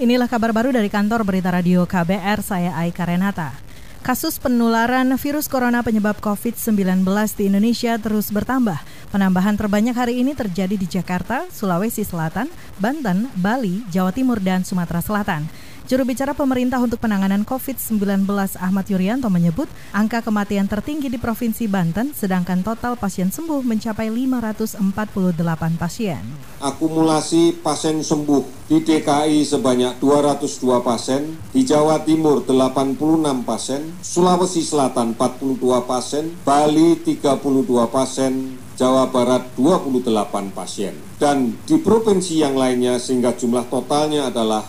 Inilah kabar baru dari kantor Berita Radio KBR, saya Aika Renata. Kasus penularan virus corona penyebab COVID-19 di Indonesia terus bertambah. Penambahan terbanyak hari ini terjadi di Jakarta, Sulawesi Selatan, Banten, Bali, Jawa Timur, dan Sumatera Selatan. Juru bicara pemerintah untuk penanganan COVID-19 Ahmad Yuryanto menyebut angka kematian tertinggi di Provinsi Banten sedangkan total pasien sembuh mencapai 548 pasien. Akumulasi pasien sembuh di DKI sebanyak 202 pasien, di Jawa Timur 86 pasien, Sulawesi Selatan 42 pasien, Bali 32 pasien, Jawa Barat 28 pasien. Dan di provinsi yang lainnya sehingga jumlah totalnya adalah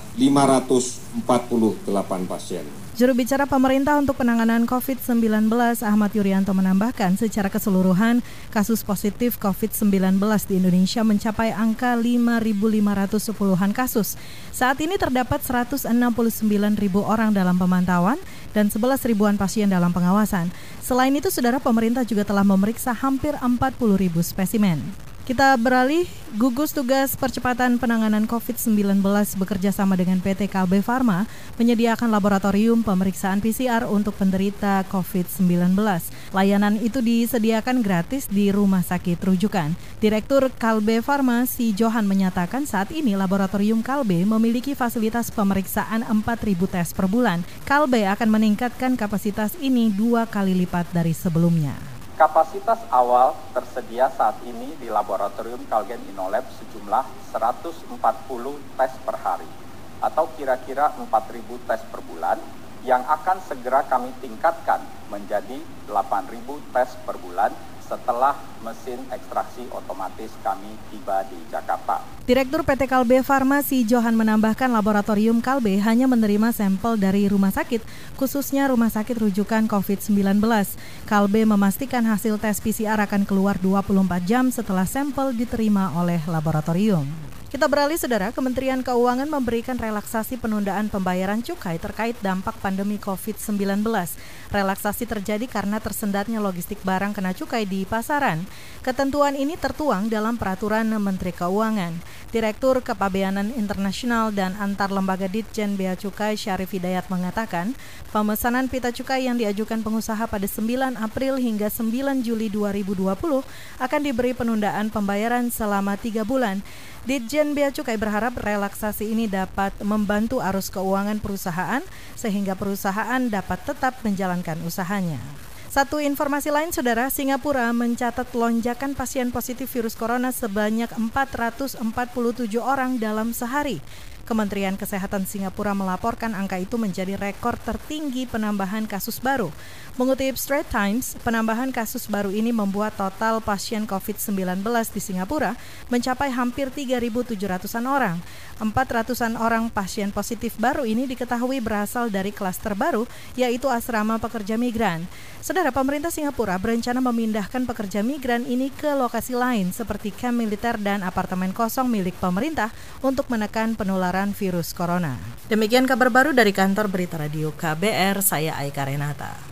548 pasien. Juru bicara pemerintah untuk penanganan COVID-19 Ahmad Yuryanto menambahkan secara keseluruhan kasus positif COVID-19 di Indonesia mencapai angka 5.510-an kasus. Saat ini terdapat 169 ribu orang dalam pemantauan dan 11 ribuan pasien dalam pengawasan. Selain itu, saudara pemerintah juga telah memeriksa hampir 40 ribu spesimen. Kita beralih, gugus tugas percepatan penanganan COVID-19 bekerja sama dengan PT Kalbe Farma menyediakan laboratorium pemeriksaan PCR untuk penderita COVID-19. Layanan itu disediakan gratis di rumah sakit rujukan. Direktur Kalbe Farma, si Johan menyatakan saat ini laboratorium Kalbe memiliki fasilitas pemeriksaan 4.000 tes per bulan. Kalbe akan meningkatkan kapasitas ini dua kali lipat dari sebelumnya. Kapasitas awal tersedia saat ini di Laboratorium Kalgen Inolab sejumlah 140 tes per hari atau kira-kira 4.000 tes per bulan yang akan segera kami tingkatkan menjadi 8.000 tes per bulan setelah mesin ekstraksi otomatis kami tiba di Jakarta. Direktur PT Kalbe Farmasi Johan menambahkan laboratorium Kalbe hanya menerima sampel dari rumah sakit, khususnya rumah sakit rujukan COVID-19. Kalbe memastikan hasil tes PCR akan keluar 24 jam setelah sampel diterima oleh laboratorium. Kita beralih, Saudara. Kementerian Keuangan memberikan relaksasi penundaan pembayaran cukai terkait dampak pandemi COVID-19. Relaksasi terjadi karena tersendatnya logistik barang kena cukai di pasaran. Ketentuan ini tertuang dalam peraturan Menteri Keuangan. Direktur Kepabeanan Internasional dan Antar Lembaga Ditjen Bea Cukai Syarif Hidayat mengatakan, pemesanan pita cukai yang diajukan pengusaha pada 9 April hingga 9 Juli 2020 akan diberi penundaan pembayaran selama tiga bulan. Ditjen Bea Cukai berharap relaksasi ini dapat membantu arus keuangan perusahaan sehingga perusahaan dapat tetap menjalankan usahanya. Satu informasi lain, Saudara, Singapura mencatat lonjakan pasien positif virus corona sebanyak 447 orang dalam sehari. Kementerian Kesehatan Singapura melaporkan angka itu menjadi rekor tertinggi penambahan kasus baru. Mengutip Straits Times, penambahan kasus baru ini membuat total pasien COVID-19 di Singapura mencapai hampir 3.700-an orang. 400-an orang pasien positif baru ini diketahui berasal dari klaster baru, yaitu asrama pekerja migran. Saudara pemerintah Singapura berencana memindahkan pekerja migran ini ke lokasi lain seperti kamp militer dan apartemen kosong milik pemerintah untuk menekan penularan penyebaran virus corona. Demikian kabar baru dari kantor Berita Radio KBR, saya Aika Renata.